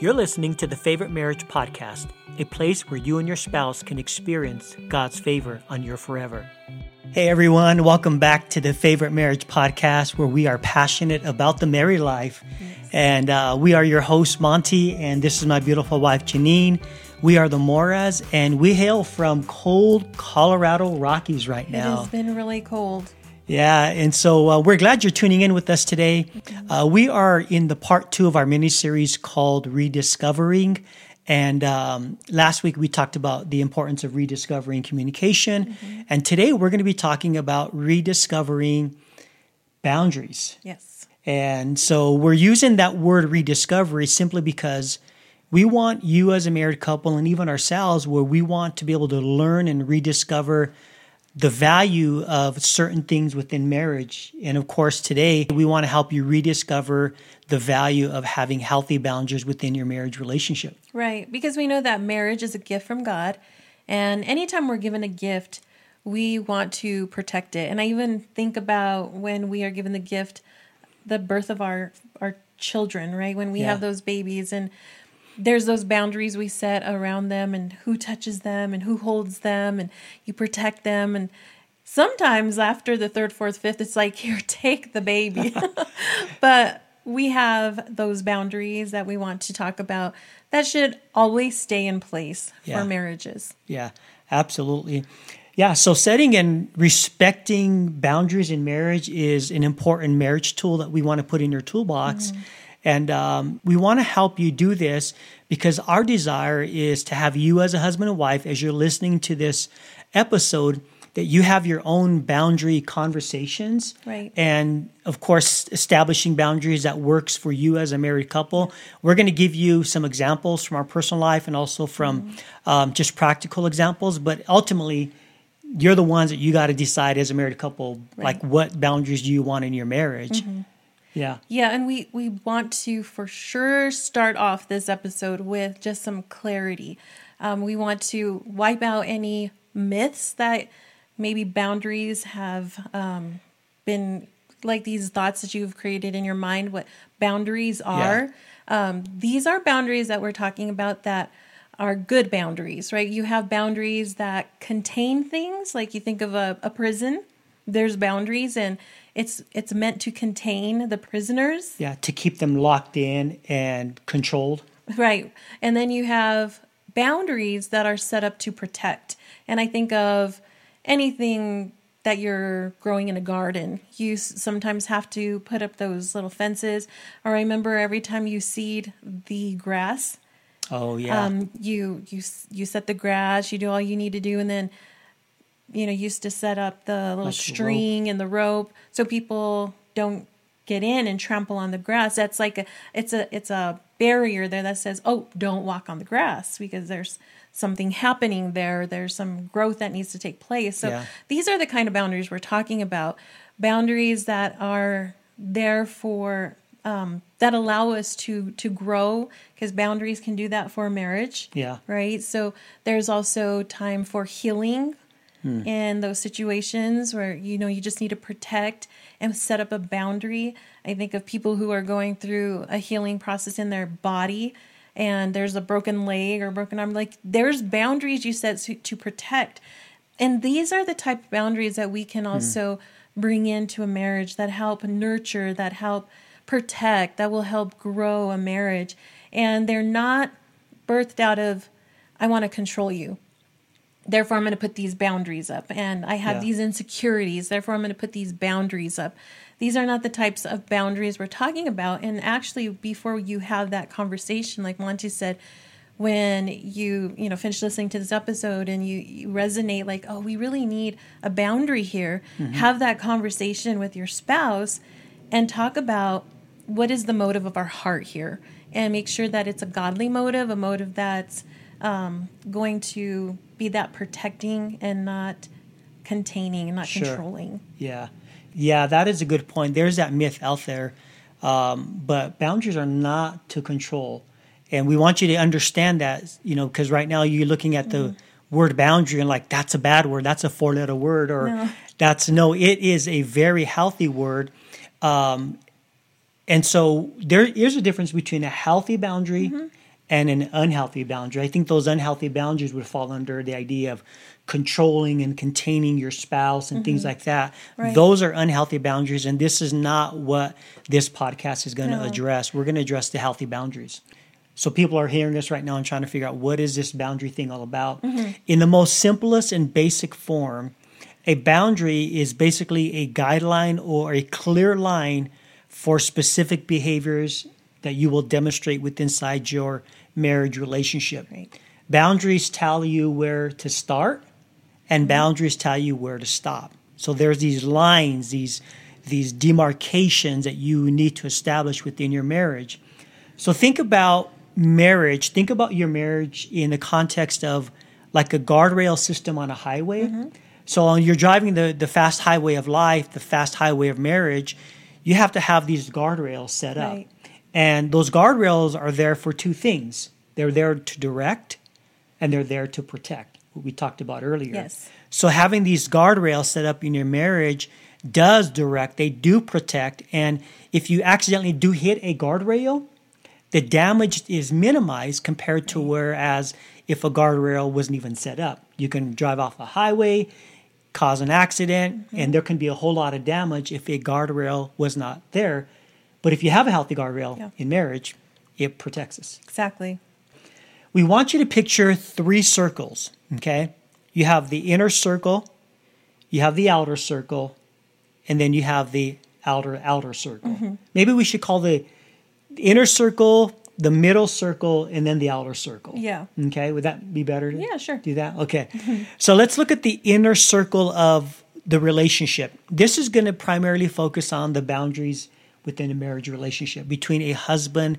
You're listening to the Favorite Marriage Podcast, a place where you and your spouse can experience God's favor on your forever. Hey everyone, welcome back to the Favorite Marriage Podcast, where we are passionate about the married life. Yes. And uh, we are your host, Monty, and this is my beautiful wife, Jeannine. We are the Moras, and we hail from cold Colorado Rockies right now. It has been really cold. Yeah, and so uh, we're glad you're tuning in with us today. Uh, we are in the part two of our mini series called Rediscovering. And um, last week we talked about the importance of rediscovering communication. Mm-hmm. And today we're going to be talking about rediscovering boundaries. Yes. And so we're using that word rediscovery simply because we want you as a married couple and even ourselves where we want to be able to learn and rediscover the value of certain things within marriage. And of course, today we want to help you rediscover the value of having healthy boundaries within your marriage relationship. Right. Because we know that marriage is a gift from God. And anytime we're given a gift, we want to protect it. And I even think about when we are given the gift, the birth of our, our children, right? When we yeah. have those babies and there's those boundaries we set around them and who touches them and who holds them and you protect them. And sometimes after the third fourth fifth it's like here take the baby. But we have those boundaries that we want to talk about that should always stay in place yeah. for marriages. Yeah absolutely. Yeah so setting and respecting boundaries in marriage is an important marriage tool that we want to put in your toolbox. Mm-hmm and um, we want to help you do this because our desire is to have you as a husband and wife, as you're listening to this episode, that you have your own boundary conversations. Right. And of course, establishing boundaries that works for you as a married couple. We're going to give you some examples from our personal life and also from mm-hmm. um, just practical examples. But ultimately, you're the ones that you got to decide as a married couple, right. like what boundaries do you want in your marriage. Mm-hmm. Yeah. Yeah, and we we want to for sure start off this episode with just some clarity. Um, we want to wipe out any myths that maybe boundaries have um, been like these thoughts that you've created in your mind. What boundaries are? Yeah. Um, these are boundaries that we're talking about that are good boundaries, right? You have boundaries that contain things, like you think of a, a prison. There's boundaries and it's it's meant to contain the prisoners. Yeah, to keep them locked in and controlled. Right. And then you have boundaries that are set up to protect. And I think of anything that you're growing in a garden. You sometimes have to put up those little fences. Or I remember every time you seed the grass. Oh yeah. Um, you you you set the grass. You do all you need to do, and then you know, used to set up the little like string the and the rope so people don't get in and trample on the grass. That's like a it's a it's a barrier there that says, "Oh, don't walk on the grass because there's something happening there. There's some growth that needs to take place." So yeah. these are the kind of boundaries we're talking about. Boundaries that are there for um, that allow us to to grow because boundaries can do that for marriage. Yeah. Right. So there's also time for healing hmm. in those situations where you know you just need to protect and set up a boundary. I think of people who are going through a healing process in their body and there's a broken leg or broken arm like there's boundaries you set to, to protect. And these are the type of boundaries that we can hmm. also hmm. bring into a marriage that help nurture, that help protect, that will help grow a marriage. And they're not birthed out of I want to control you therefore i'm going to put these boundaries up and i have yeah. these insecurities therefore i'm going to put these boundaries up these are not the types of boundaries we're talking about and actually before you have that conversation like monty said when you you know finish listening to this episode and you, you resonate like oh we really need a boundary here mm-hmm. have that conversation with your spouse and talk about what is the motive of our heart here and make sure that it's a godly motive a motive that's um, going to be that protecting and not containing and not sure. controlling. Yeah. Yeah, that is a good point. There's that myth out there. Um, but boundaries are not to control. And we want you to understand that, you know, because right now you're looking at the mm. word boundary and like, that's a bad word. That's a four letter word. Or no. that's no, it is a very healthy word. Um, and so there is a difference between a healthy boundary mm-hmm and an unhealthy boundary. I think those unhealthy boundaries would fall under the idea of controlling and containing your spouse and mm-hmm. things like that. Right. Those are unhealthy boundaries, and this is not what this podcast is going to no. address. We're going to address the healthy boundaries. So people are hearing this right now and trying to figure out what is this boundary thing all about. Mm-hmm. In the most simplest and basic form, a boundary is basically a guideline or a clear line for specific behaviors that you will demonstrate with inside your marriage relationship. Right. Boundaries tell you where to start and mm-hmm. boundaries tell you where to stop. So there's these lines, these these demarcations that you need to establish within your marriage. So think about marriage, think about your marriage in the context of like a guardrail system on a highway. Mm-hmm. So you're driving the, the fast highway of life, the fast highway of marriage, you have to have these guardrails set up. And those guardrails are there for two things. They're there to direct and they're there to protect, what we talked about earlier. Yes. So having these guardrails set up in your marriage does direct, they do protect, and if you accidentally do hit a guardrail, the damage is minimized compared to whereas if a guardrail wasn't even set up. You can drive off a highway, cause an accident, mm-hmm. and there can be a whole lot of damage if a guardrail was not there. But if you have a healthy guardrail yeah. in marriage, it protects us. Exactly. We want you to picture three circles, okay? You have the inner circle, you have the outer circle, and then you have the outer outer circle. Mm-hmm. Maybe we should call the inner circle, the middle circle, and then the outer circle. Yeah. Okay. Would that be better? yeah, sure. Do that. Okay. so let's look at the inner circle of the relationship. This is going to primarily focus on the boundaries within a marriage relationship between a husband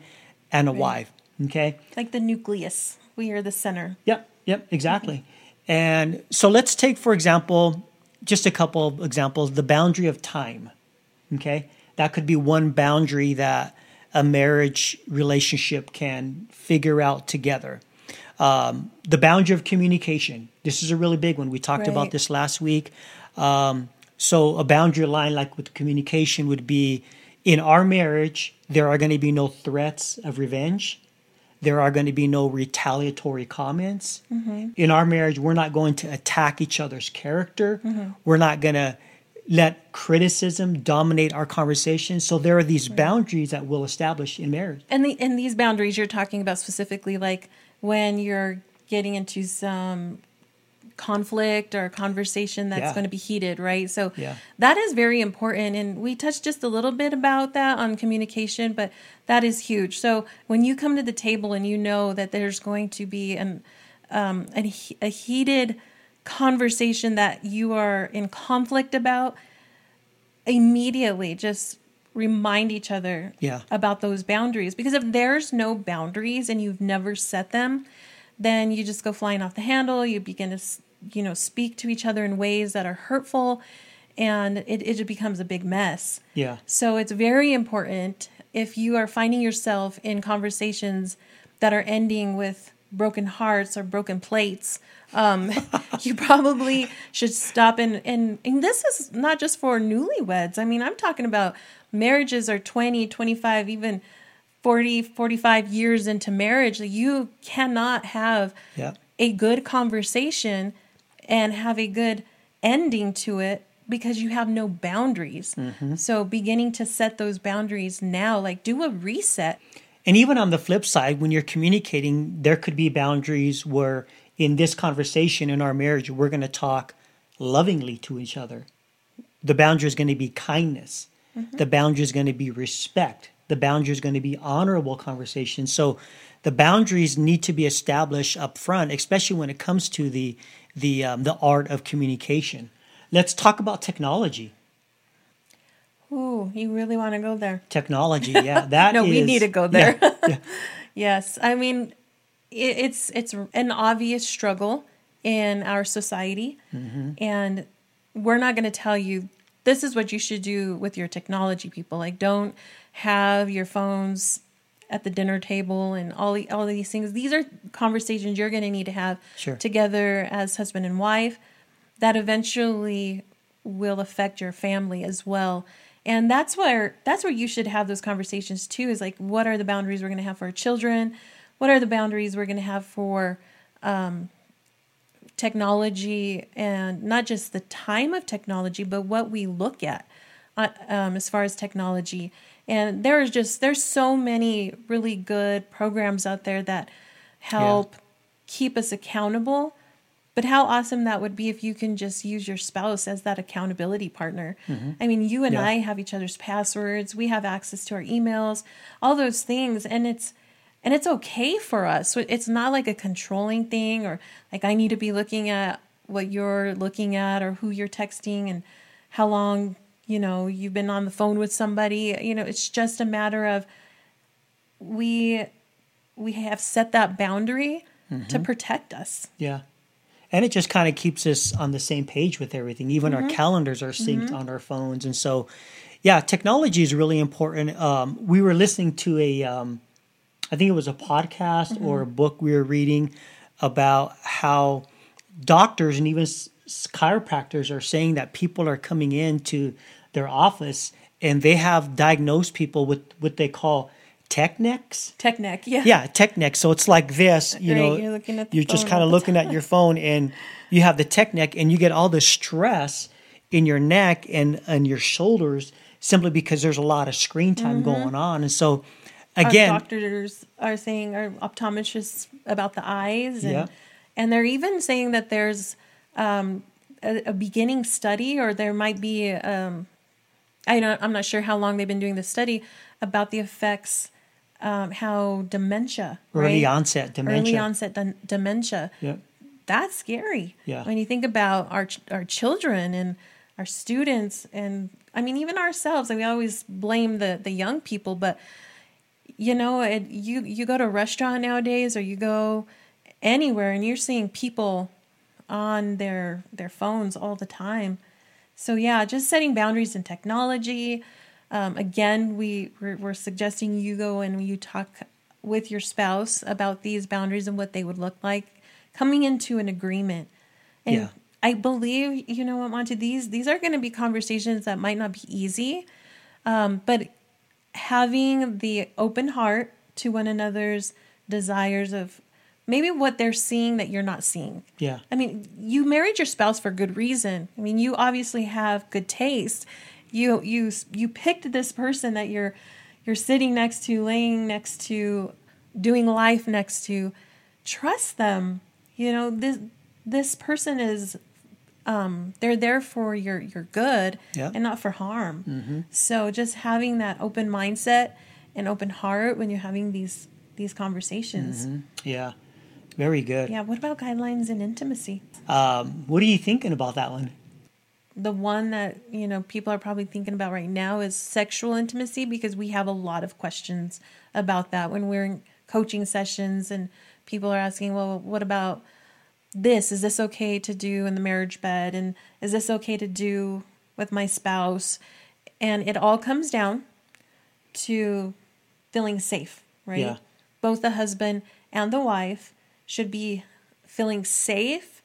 and a right. wife. Okay. Like the nucleus. We are the center. Yep. Yep. Exactly. And so let's take, for example, just a couple of examples the boundary of time. Okay. That could be one boundary that a marriage relationship can figure out together. Um, the boundary of communication. This is a really big one. We talked right. about this last week. Um, so, a boundary line, like with communication, would be in our marriage, there are going to be no threats of revenge. There are going to be no retaliatory comments. Mm-hmm. In our marriage, we're not going to attack each other's character. Mm-hmm. We're not going to let criticism dominate our conversation. So there are these right. boundaries that we'll establish in marriage. And the and these boundaries you're talking about specifically like when you're getting into some conflict or conversation that's yeah. going to be heated, right? So yeah. that is very important. And we touched just a little bit about that on communication, but that is huge. So when you come to the table and you know that there's going to be an um, a, a heated conversation that you are in conflict about, immediately just remind each other yeah. about those boundaries. Because if there's no boundaries and you've never set them, then you just go flying off the handle. You begin to, you know, speak to each other in ways that are hurtful, and it, it becomes a big mess. Yeah. So it's very important if you are finding yourself in conversations that are ending with broken hearts or broken plates um, you probably should stop and, and and this is not just for newlyweds i mean i'm talking about marriages are 20 25 even 40 45 years into marriage you cannot have yeah. a good conversation and have a good ending to it because you have no boundaries mm-hmm. so beginning to set those boundaries now like do a reset and even on the flip side, when you're communicating, there could be boundaries where in this conversation in our marriage, we're going to talk lovingly to each other. The boundary is going to be kindness. Mm-hmm. The boundary is going to be respect. The boundary is going to be honorable conversation. So the boundaries need to be established up front, especially when it comes to the the um, the art of communication. Let's talk about technology. Ooh, you really want to go there? Technology, yeah. That no, is, we need to go there. Yeah, yeah. yes, I mean, it, it's it's an obvious struggle in our society, mm-hmm. and we're not going to tell you this is what you should do with your technology. People like don't have your phones at the dinner table and all the, all these things. These are conversations you're going to need to have sure. together as husband and wife that eventually will affect your family as well and that's where that's where you should have those conversations too is like what are the boundaries we're going to have for our children what are the boundaries we're going to have for um, technology and not just the time of technology, but what we look at uh, um, as far as technology. And there's just there's so many really good programs out there that help yeah. keep us accountable. But how awesome that would be if you can just use your spouse as that accountability partner. Mm-hmm. I mean, you and yeah. I have each other's passwords, we have access to our emails, all those things, and it's and it's okay for us. So it's not like a controlling thing or like I need to be looking at what you're looking at or who you're texting and how long, you know, you've been on the phone with somebody. You know, it's just a matter of we we have set that boundary mm-hmm. to protect us. Yeah. And it just kind of keeps us on the same page with everything. Even mm-hmm. our calendars are synced mm-hmm. on our phones. And so, yeah, technology is really important. Um, we were listening to a um, I think it was a podcast mm-hmm. or a book we were reading about how doctors and even chiropractors are saying that people are coming into their office and they have diagnosed people with what they call tech necks. Tech neck, yeah. Yeah, tech neck. So it's like this, you right, know, you're, you're just kind of looking at your phone and you have the tech neck and you get all the stress in your neck and, and your shoulders simply because there's a lot of screen time mm-hmm. going on. And so again, our doctors are saying, our optometrists about the eyes, and yeah. and they're even saying that there's um, a, a, beginning study, or there might be. Um, I don't, I'm not sure how long they've been doing this study about the effects, um, how dementia, early right? onset dementia, early onset de- dementia. Yeah. That's scary. Yeah. When you think about our our children and our students, and I mean even ourselves, like we always blame the the young people, but you know, it, you you go to a restaurant nowadays or you go anywhere and you're seeing people on their their phones all the time. So yeah, just setting boundaries in technology. Um, again, we we're, we're, suggesting you go and you talk with your spouse about these boundaries and what they would look like, coming into an agreement. And yeah. I believe you know what, Monty. These these are going to be conversations that might not be easy, um, but having the open heart to one another's desires of maybe what they're seeing that you're not seeing. Yeah. I mean, you married your spouse for good reason. I mean, you obviously have good taste. You you you picked this person that you're you're sitting next to, laying next to, doing life next to. Trust them. You know, this this person is um, they're there for your your good yeah. and not for harm. Mm-hmm. So just having that open mindset and open heart when you're having these these conversations. Mm-hmm. Yeah, very good. Yeah. What about guidelines in intimacy? Um, what are you thinking about that one? The one that you know people are probably thinking about right now is sexual intimacy because we have a lot of questions about that when we're in coaching sessions and people are asking, well, what about this is this okay to do in the marriage bed? And is this okay to do with my spouse? And it all comes down to feeling safe right? Yeah. both the husband and the wife should be feeling safe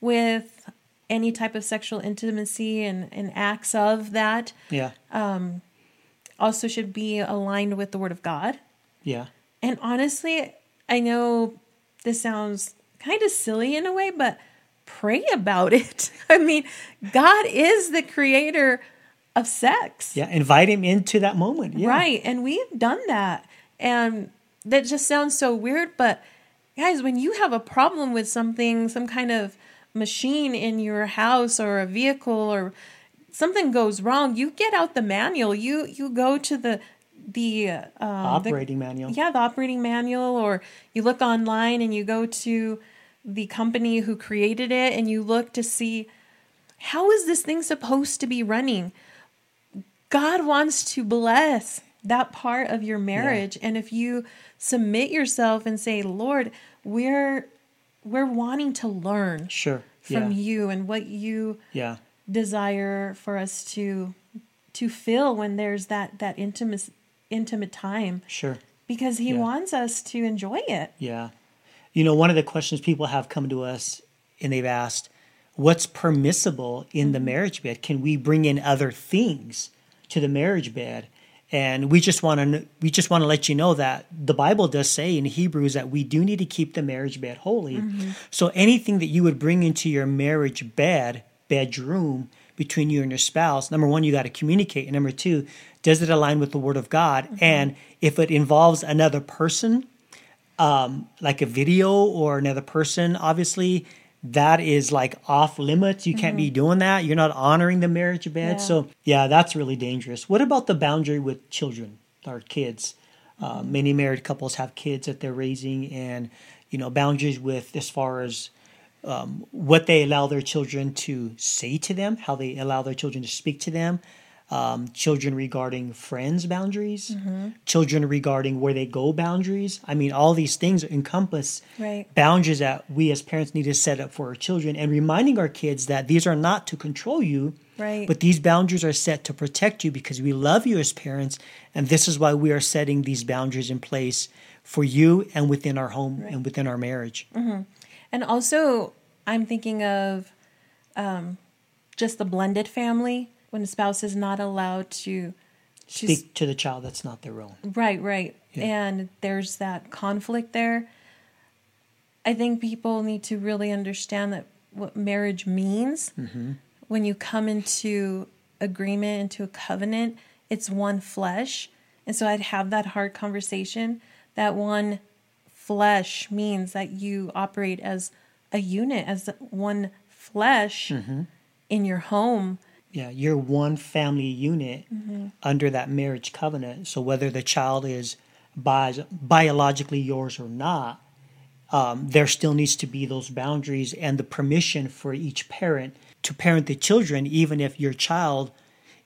with any type of sexual intimacy and, and acts of that. Yeah. Um also should be aligned with the word of god. Yeah. And honestly i know this sounds kind of silly in a way, but pray about it. I mean, God is the creator of sex. Yeah, invite him into that moment. Yeah. Right. And we've done that. And that just sounds so weird, but guys, when you have a problem with something, some kind of machine in your house or a vehicle or something goes wrong, you get out the manual. You you go to the the um, operating the, manual. Yeah, the operating manual, or you look online and you go to the company who created it and you look to see how is this thing supposed to be running? God wants to bless that part of your marriage. Yeah. and if you submit yourself and say, "Lord, we're we're wanting to learn sure. from yeah. you and what you yeah. desire for us to to feel when there's that that intimate intimate time. Sure. Because he wants us to enjoy it. Yeah you know, one of the questions people have come to us and they've asked, what's permissible in the mm-hmm. marriage bed? Can we bring in other things to the marriage bed? And we just want to we just want to let you know that the Bible does say in Hebrews that we do need to keep the marriage bed holy. Mm-hmm. So anything that you would bring into your marriage bed, bedroom between you and your spouse, number one, you got to communicate. And number two, does it align with the Word of God? Mm-hmm. And if it involves another person, um, like a video or another person, obviously that is like off limits. You can't mm-hmm. be doing that. You're not honoring the marriage bed. Yeah. So yeah, that's really dangerous. What about the boundary with children or kids? Uh, mm-hmm. many married couples have kids that they're raising, and you know boundaries with as far as um, what they allow their children to say to them, how they allow their children to speak to them, um, children regarding friends boundaries, mm-hmm. children regarding where they go boundaries. I mean, all these things encompass right. boundaries that we as parents need to set up for our children and reminding our kids that these are not to control you, right. but these boundaries are set to protect you because we love you as parents. And this is why we are setting these boundaries in place for you and within our home right. and within our marriage. Mm-hmm. And also, I'm thinking of um, just the blended family when a spouse is not allowed to speak to the child that's not their own. Right, right. Yeah. And there's that conflict there. I think people need to really understand that what marriage means mm-hmm. when you come into agreement, into a covenant, it's one flesh. And so I'd have that hard conversation. That one flesh means that you operate as a unit, as one flesh mm-hmm. in your home yeah, you're one family unit mm-hmm. under that marriage covenant. So whether the child is bi- biologically yours or not, um, there still needs to be those boundaries and the permission for each parent to parent the children, even if your child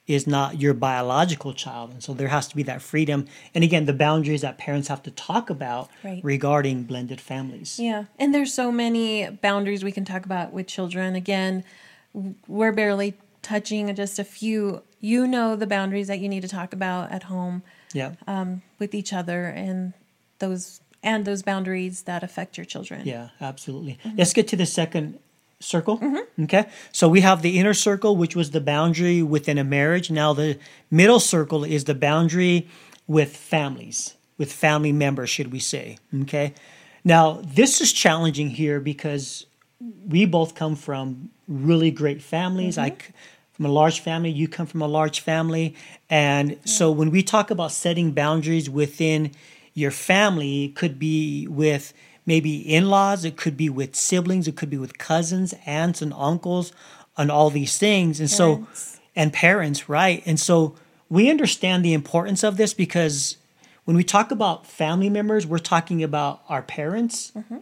is not your biological child. And so there has to be that freedom. And again, the boundaries that parents have to talk about right. regarding blended families. Yeah. And there's so many boundaries we can talk about with children. Again, we're barely touching just a few, you know, the boundaries that you need to talk about at home. Yeah. Um, with each other and those and those boundaries that affect your children. Yeah, absolutely. Mm-hmm. Let's get to the second circle. Mm-hmm. Okay. So we have the inner circle, which was the boundary within a marriage. Now the middle circle is the boundary with families, with family members, should we say. Okay. Now this is challenging here because we both come from really great families. Mm-hmm. I from a large family, you come from a large family. And yeah. so when we talk about setting boundaries within your family, it could be with maybe in laws, it could be with siblings, it could be with cousins, aunts, and uncles, and all these things. And parents. so, and parents, right? And so we understand the importance of this because when we talk about family members, we're talking about our parents. Mm-hmm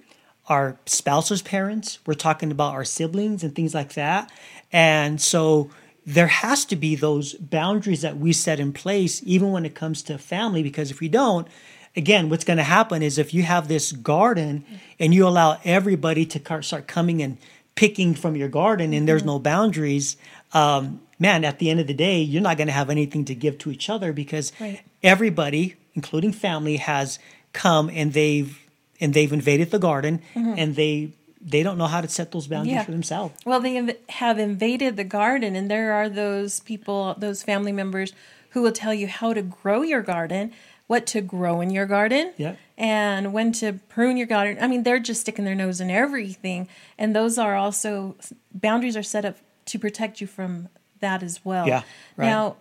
our spouse's parents. We're talking about our siblings and things like that. And so there has to be those boundaries that we set in place, even when it comes to family, because if we don't, again, what's going to happen is if you have this garden and you allow everybody to start coming and picking from your garden and there's mm-hmm. no boundaries, um, man, at the end of the day, you're not going to have anything to give to each other because right. everybody, including family, has come and they've and they've invaded the garden mm-hmm. and they they don't know how to set those boundaries yeah. for themselves. Well, they inv- have invaded the garden, and there are those people, those family members who will tell you how to grow your garden, what to grow in your garden, yeah. and when to prune your garden. I mean, they're just sticking their nose in everything, and those are also boundaries are set up to protect you from that as well. Yeah. Right. Now,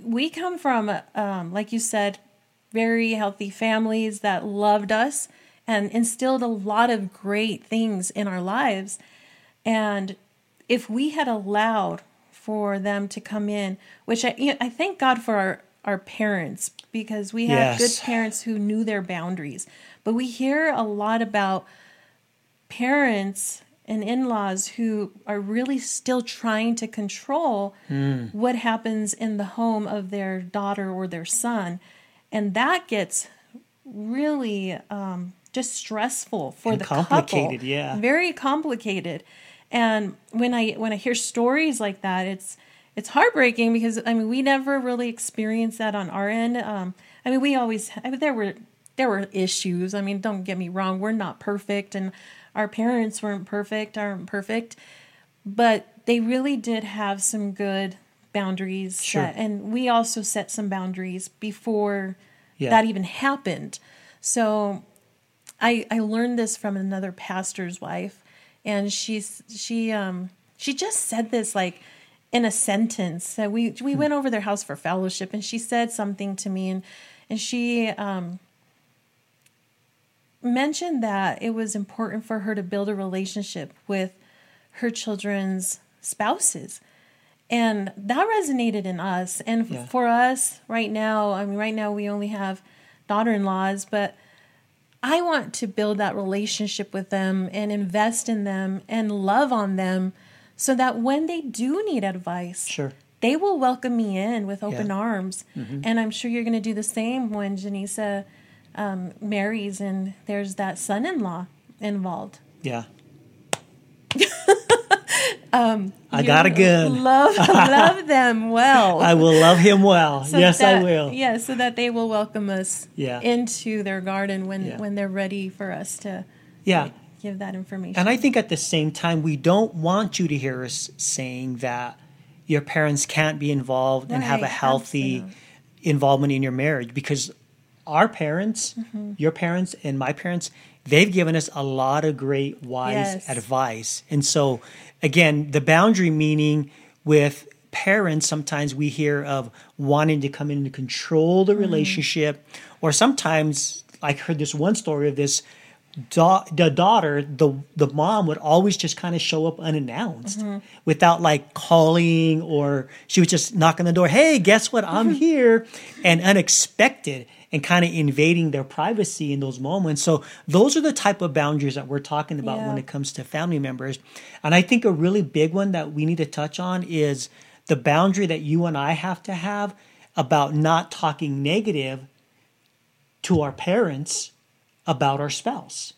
we come from, um, like you said, very healthy families that loved us and instilled a lot of great things in our lives. And if we had allowed for them to come in, which I, you know, I thank God for our, our parents because we have yes. good parents who knew their boundaries. But we hear a lot about parents and in laws who are really still trying to control mm. what happens in the home of their daughter or their son and that gets really um, just stressful for and the complicated, couple. yeah, very complicated. And when I when I hear stories like that, it's it's heartbreaking because I mean we never really experienced that on our end. Um, I mean we always I mean, there were there were issues. I mean don't get me wrong, we're not perfect, and our parents weren't perfect, aren't perfect, but they really did have some good boundaries Sure. and we also set some boundaries before Yeah. that even happened. So I I learned this from another pastor's wife, and she's she um she just said this like in a sentence. that we we Hmm. went over their house for fellowship, and she said something to me, and and she um mentioned that it was important for her to build a relationship with her children's spouses. And that resonated in us. And Yeah. for us right now, I mean, right now we only have daughter in laws, but I want to build that relationship with them and invest in them and love on them so that when they do need advice, Sure. they will welcome me in with open Yeah. Mm-hmm. arms. And I'm sure you're going to do the same when Janisa um, marries and there's that son in law involved. Yeah. I got a gun. Love, love them well. I will love him well. So yes, I will. Yeah, so that they will welcome us Yeah. into their garden when, Yeah. when they're ready for us to Yeah. give that information. And I think at the same time, we don't want you to hear us saying that your parents can't be involved and have a healthy absolutely. involvement in your marriage because our parents, Mm-hmm. your parents, and my parents, they've given us a lot of great wise Yes. advice. And so, again, the boundary meaning with parents, sometimes we hear of wanting to come in and control the mm-hmm. relationship, or sometimes, I heard this one story of this da- the daughter, the the mom would always just kind of show up unannounced mm-hmm. without like calling or she would just knock on the door, "Hey, guess what? I'm mm-hmm. here." And unexpected and kind of invading their privacy in those moments. So those are the type of boundaries that we're talking about when it comes to family members. And I think a really big one that we need to touch on is the boundary that you and I have to have about not talking negative to our parents about our spouse,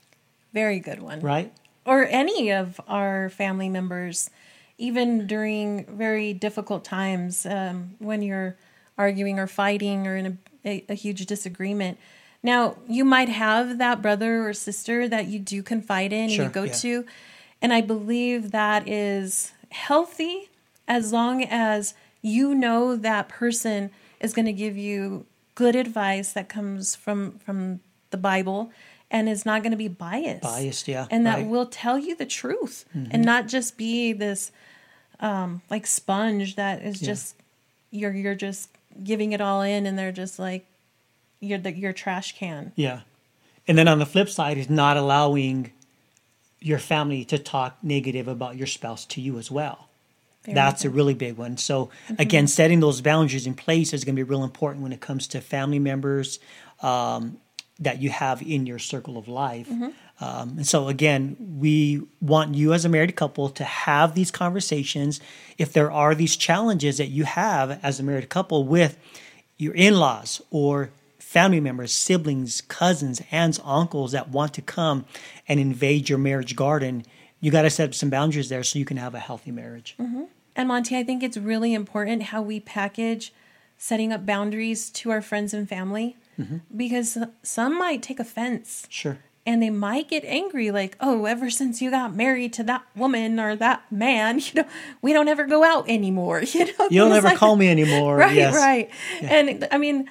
Very good one. right? or any of our family members, even during very difficult times um, when you're arguing or fighting or in a, a, a huge disagreement. Now, you might have that brother or sister that you do confide in Sure, and you go yeah. to. And I believe that is healthy as long as you know that person is going to give you good advice that comes from from the Bible and is not going to be biased. Biased, yeah, And that right. Mm-hmm. will tell you the truth and not just be this um like sponge that is Yeah. just you're you're just giving it all in and they're just like you're the your trash can. Yeah. And then on the flip side is not allowing your family to talk negative about your spouse to you as well. Very That's a really big one. So again, setting those boundaries in place is going to be real important when it comes to family members um, that you have in your circle of life. Um, and so again, we want you as a married couple to have these conversations. If there are these challenges that you have as a married couple with your in-laws or family members, siblings, cousins, aunts, uncles that want to come and invade your marriage garden, you got to set up some boundaries there so you can have a healthy marriage. And Monty, I think it's really important how we package setting up boundaries to our friends and family Mm-hmm. because some might take offense Sure. And they might get angry like, "Oh, ever since you got married to that woman or that man, you know, we don't ever go out anymore." You know, You don't ever like call me anymore. right yes. right and i mean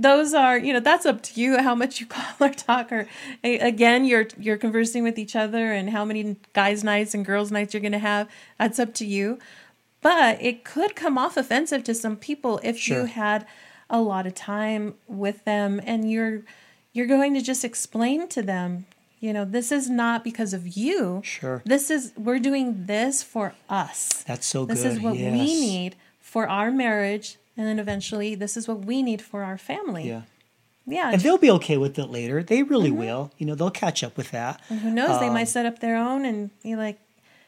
those are you know that's up to you how much you call or talk or again you're you're conversing with each other and how many guys nights and girls nights you're going to have that's up to you but it could come off offensive to some people if Sure. you had a lot of time with them and you're you're going to just explain to them you know this is not because of you Sure. this is we're doing this for us That's so this good. This is what yes. we need for our marriage and then eventually this is what we need for our family Yeah. yeah And they'll be okay with it later. They really will. You know, they'll catch up with that. and who knows they Um, might set up their own and be like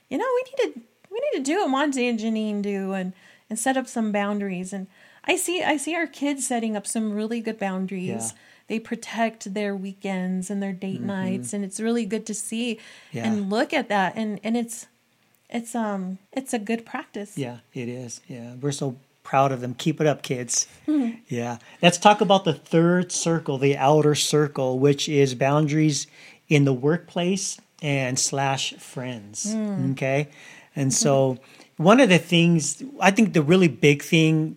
you know we need to we need to do what monty and jeannine do and and set up some boundaries and i see i see our kids setting up some really good boundaries Yeah. Mm-hmm. they protect their weekends and their date nights and it's really good to see Yeah. and look at that and and it's it's um it's a good practice Yeah, it is. Yeah. We're so proud of them. Keep it up, kids. yeah. Let's talk about the third circle, the outer circle, which is boundaries in the workplace and slash friends. Okay. And so one of the things I think the really big thing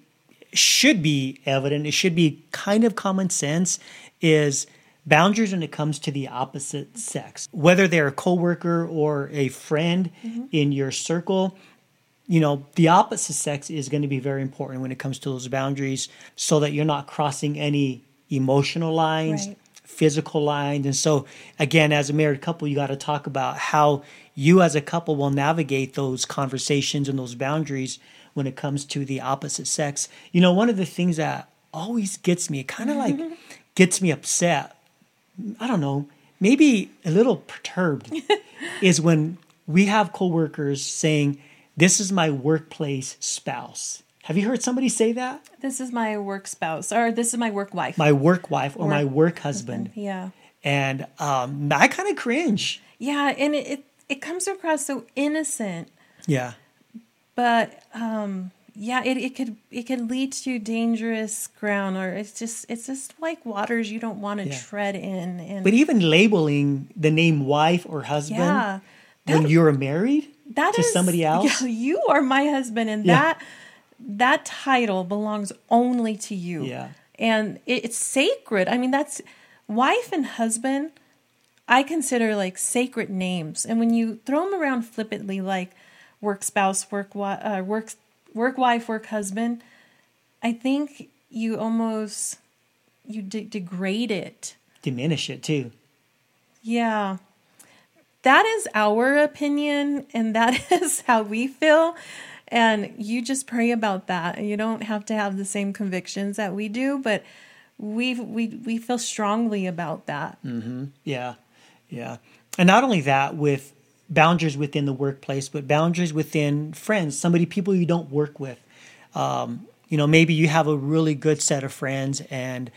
should be evident, it should be kind of common sense, is boundaries when it comes to the opposite sex. Whether they're a coworker or a friend mm-hmm. in your circle, you know, the opposite sex is going to be very important when it comes to those boundaries so that you're not crossing any emotional lines, right. physical lines. And so, again, as a married couple, you got to talk about how you as a couple will navigate those conversations and those boundaries when it comes to the opposite sex. You know, one of the things that always gets me, kind of like gets me upset, I don't know, maybe a little perturbed, is when we have coworkers saying, This is my workplace spouse. Have you heard somebody say that? This is my work spouse, or this is my work wife. My work wife or work my work husband. husband. Yeah. And um, I kind of cringe. Yeah, and it, it, it comes across so innocent. Yeah but um, yeah, it, it could it could lead to dangerous ground, or it's just it's just like waters you don't want to yeah. tread in. And but even labeling the name wife or husband yeah, that, when you're married that to is, somebody else, yeah, you are my husband, and that that title belongs only to you. Yeah, and it, it's sacred. I mean, that's wife and husband. I consider like sacred names, and when you throw them around flippantly, like work spouse, work uh, work work wife, work husband, I think you almost you de- degrade it, diminish it too. Yeah. That is our opinion and that is how we feel. And you just pray about that. You don't have to have the same convictions that we do, but we we we feel strongly about that. Mm-hmm. Yeah, yeah, and not only that, with boundaries within the workplace, but boundaries within friends, somebody, people you don't work with. Um, you know, maybe you have a really good set of friends and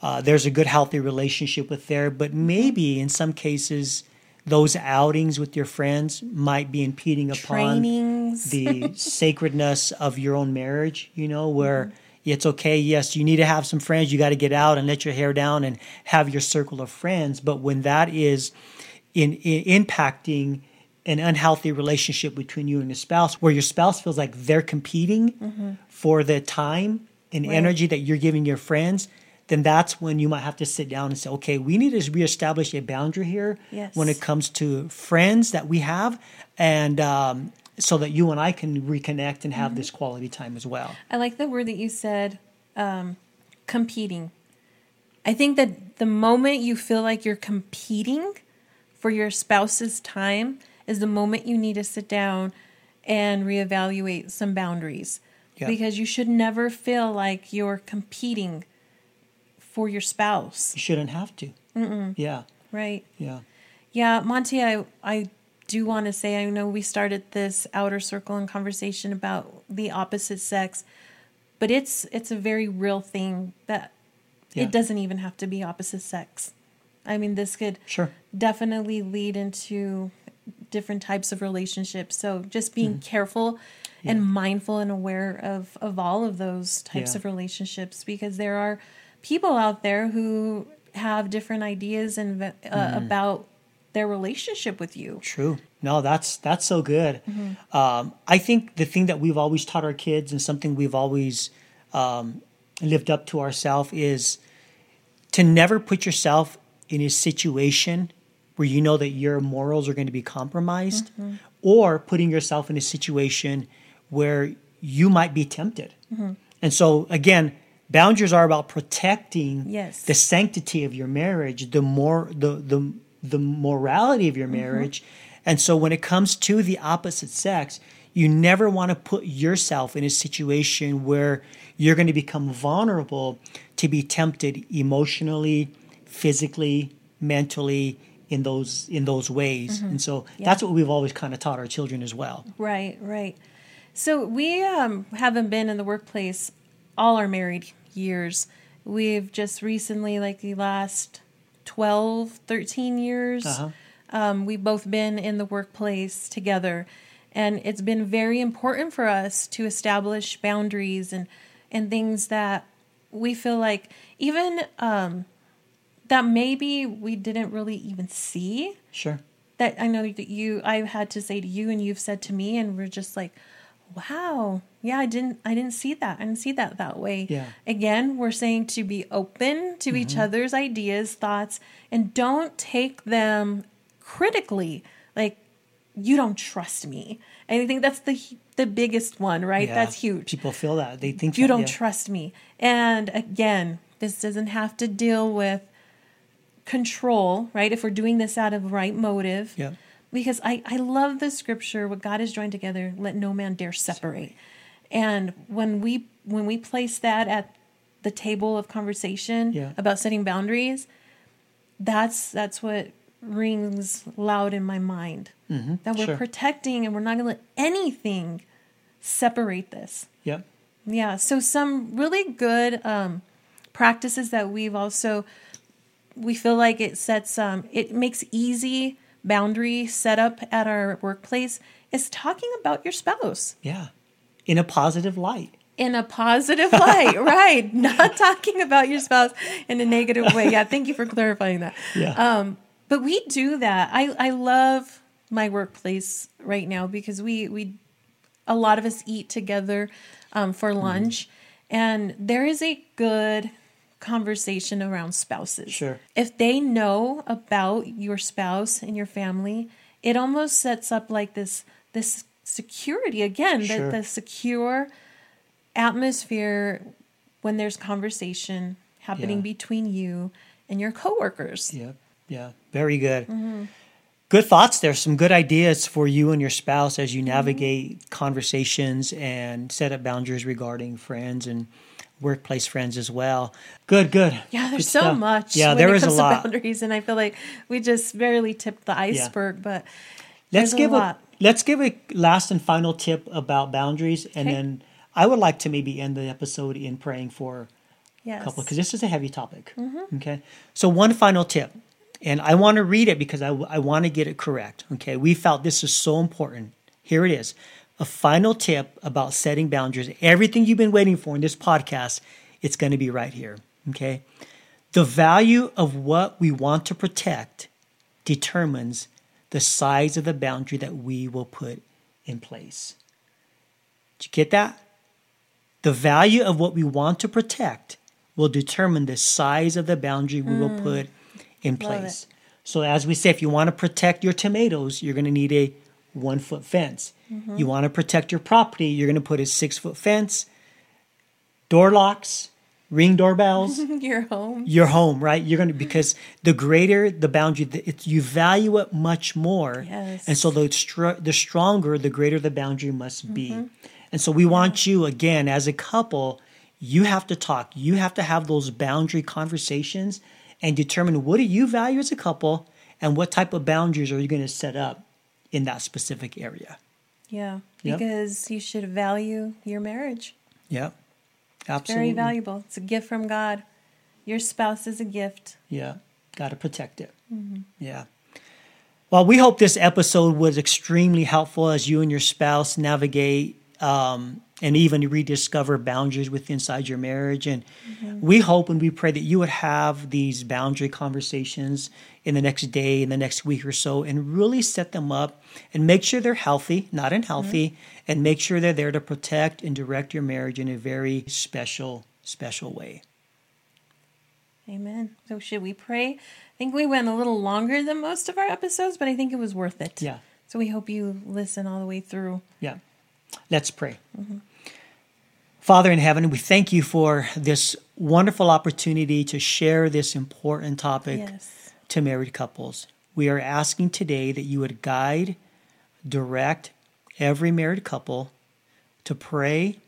uh, there's a good, healthy relationship with there, but maybe in some cases, those outings with your friends might be impeding upon Trainings. the sacredness of your own marriage, you know, where mm-hmm. it's okay, yes, you need to have some friends, you got to get out and let your hair down and have your circle of friends. But when that is in, in impacting an unhealthy relationship between you and your spouse where your spouse feels like they're competing mm-hmm. for the time and right. energy that you're giving your friends then that's when you might have to sit down and say okay we need to reestablish a boundary here yes. when it comes to friends that we have and um, so that you and i can reconnect and have mm-hmm. this quality time as well i like the word that you said um, competing i think that the moment you feel like you're competing for your spouse's time is the moment you need to sit down and reevaluate some boundaries. Because you should never feel like you're competing for your spouse. You shouldn't have to. Mm-mm. Yeah. Right. Yeah. Yeah, Monty, I I do want to say I know we started this outer circle and conversation about the opposite sex, but it's it's a very real thing that yeah. it doesn't even have to be opposite sex. I mean, this could sure definitely lead into different types of relationships. So just being mm-hmm. careful yeah. and mindful and aware of of all of those types yeah. of relationships because there are people out there who have different ideas and uh, mm. about their relationship with you. True. No, that's that's so good. Mm-hmm. Um, I think the thing that we've always taught our kids and something we've always um, lived up to ourselves is to never put yourself in a situation where you know that your morals are going to be compromised, mm-hmm. or putting yourself in a situation where you might be tempted. Mm-hmm. And so, again, boundaries are about protecting yes. the sanctity of your marriage, the more the the the morality of your mm-hmm. marriage. Mm-hmm. And so, when it comes to the opposite sex, you never want to put yourself in a situation where you're going to become vulnerable to be tempted emotionally, physically, mentally, in those in those ways. Mm-hmm. And so yeah. that's what we've always kind of taught our children as well. Right, right. So we um, haven't been in the workplace all our married years. We've just recently, like the last 12, 13 years, uh-huh. um, we've both been in the workplace together. And it's been very important for us to establish boundaries and, and things that we feel like even um, that maybe we didn't really even see. Sure. That I know that you, I've had to say to you, and you've said to me, and we're just like, wow yeah i didn't i didn't see that i didn't see that that way Yeah. again we're saying to be open to each mm-hmm. other's ideas thoughts and don't take them critically like you don't trust me and i think that's the the biggest one right Yeah. that's huge People feel that they think you that, don't yeah. trust me and again this doesn't have to deal with control right if we're doing this out of right motive Yeah. because I, I love the scripture what god has joined together let no man dare separate and when we when we place that at the table of conversation Yeah. about setting boundaries that's that's what rings loud in my mind that we're Mm-hmm. Sure. protecting and we're not going to let anything separate this Yeah. yeah. So some really good um, practices that we've also we feel like it sets um, it makes easy boundary setup at our workplace is talking about your spouse Yeah. In a positive light. in a positive light, right? Not talking about your spouse in a negative way. Yeah, thank you for clarifying that. Yeah. Um, but we do that. I I love my workplace right now because we we a lot of us eat together um, for Mm-hmm. lunch, and there is a good conversation around spouses. Sure. If they know about your spouse and your family, it almost sets up like this this security again, Sure. the, the secure atmosphere when there's conversation happening Yeah. between you and your coworkers. Yep. Yeah. Very good. Mm-hmm. Good thoughts there. Some good ideas for you and your spouse as you Mm-hmm. navigate conversations and set up boundaries regarding friends and workplace friends as well. Good, good. Yeah, there's Good so stuff. much Yeah, there is a lot. boundaries, and I feel like we just barely tipped the iceberg. But Let's give a a, let's give a last and final tip about boundaries, and Okay. then I would like to maybe end the episode in praying for yes, couple because this is a heavy topic. Mm-hmm. Okay. So, one final tip, and I want to read it because I, I want to get it correct. Okay. We felt this is so important. Here it is a final tip about setting boundaries. Everything you've been waiting for in this podcast, it's going to be right here. Okay. The value of what we want to protect determines the size of the boundary that we will put in place. Did you get that? The value of what we want to protect will determine the size of the boundary we will mm. put in place. So, as we say, if you want to protect your tomatoes, you're going to need a one foot fence. You want to protect your property, you're going to put a six foot fence, door locks, ring doorbells, your home. your home, right? You're going to, because the greater the boundary, the, it, you value it much more. Yes. And so the, str- the stronger, the greater the boundary must be. Mm-hmm. And so we want you, again, as a couple, you have to talk. You have to have those boundary conversations and determine what do you value as a couple and what type of boundaries are you going to set up in that specific area. Yeah, Yep. because you should value your marriage. Yep. Very valuable. It's a gift from God. Your spouse is a gift. Yeah, got to protect it. Mm-hmm. Yeah. Well, we hope this episode was extremely helpful as you and your spouse navigate um, and even rediscover boundaries within inside your marriage. And Mm-hmm. we hope and we pray that you would have these boundary conversations in the next day, in the next week or so, and really set them up and make sure they're healthy, not unhealthy, and make sure they're there to protect and direct your marriage in a very special, special way. Amen. So should we pray? I think we went a little longer than most of our episodes, but I think it was worth it. Yeah. So we hope you listen all the way through. Yeah. Let's pray. Father in heaven, we thank you for this wonderful opportunity to share this important topic Yes. to married couples. We are asking today that you would guide, direct every married couple to pray,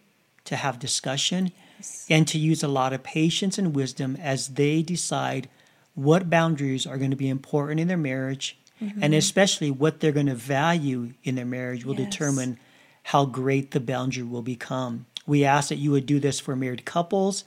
to have discussion, and to use a lot of patience and wisdom as they decide what boundaries are going to be important in their marriage, and mm-hmm. especially what they're going to value in their marriage will Yes. determine how great the boundary will become. We ask that you would do this for married couples,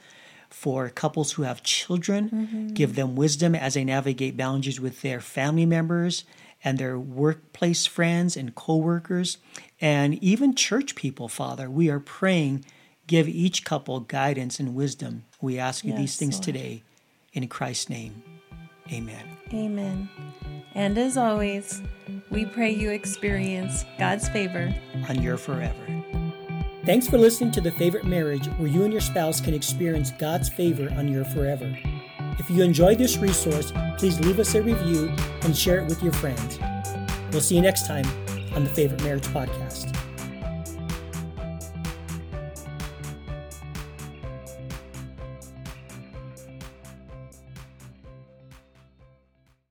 for couples who have children, mm-hmm. give them wisdom as they navigate boundaries with their family members and their workplace friends and coworkers, and even church people, Father. We are praying, give each couple guidance and wisdom. We ask you these things Lord. today. In Christ's name, amen. Amen. And as always, we pray you experience God's favor On your forever. Thanks for listening to The Favorite Marriage, where you and your spouse can experience God's favor on your forever. If you enjoyed this resource, please leave us a review and share it with your friends. We'll see you next time on the Favorite Marriage Podcast.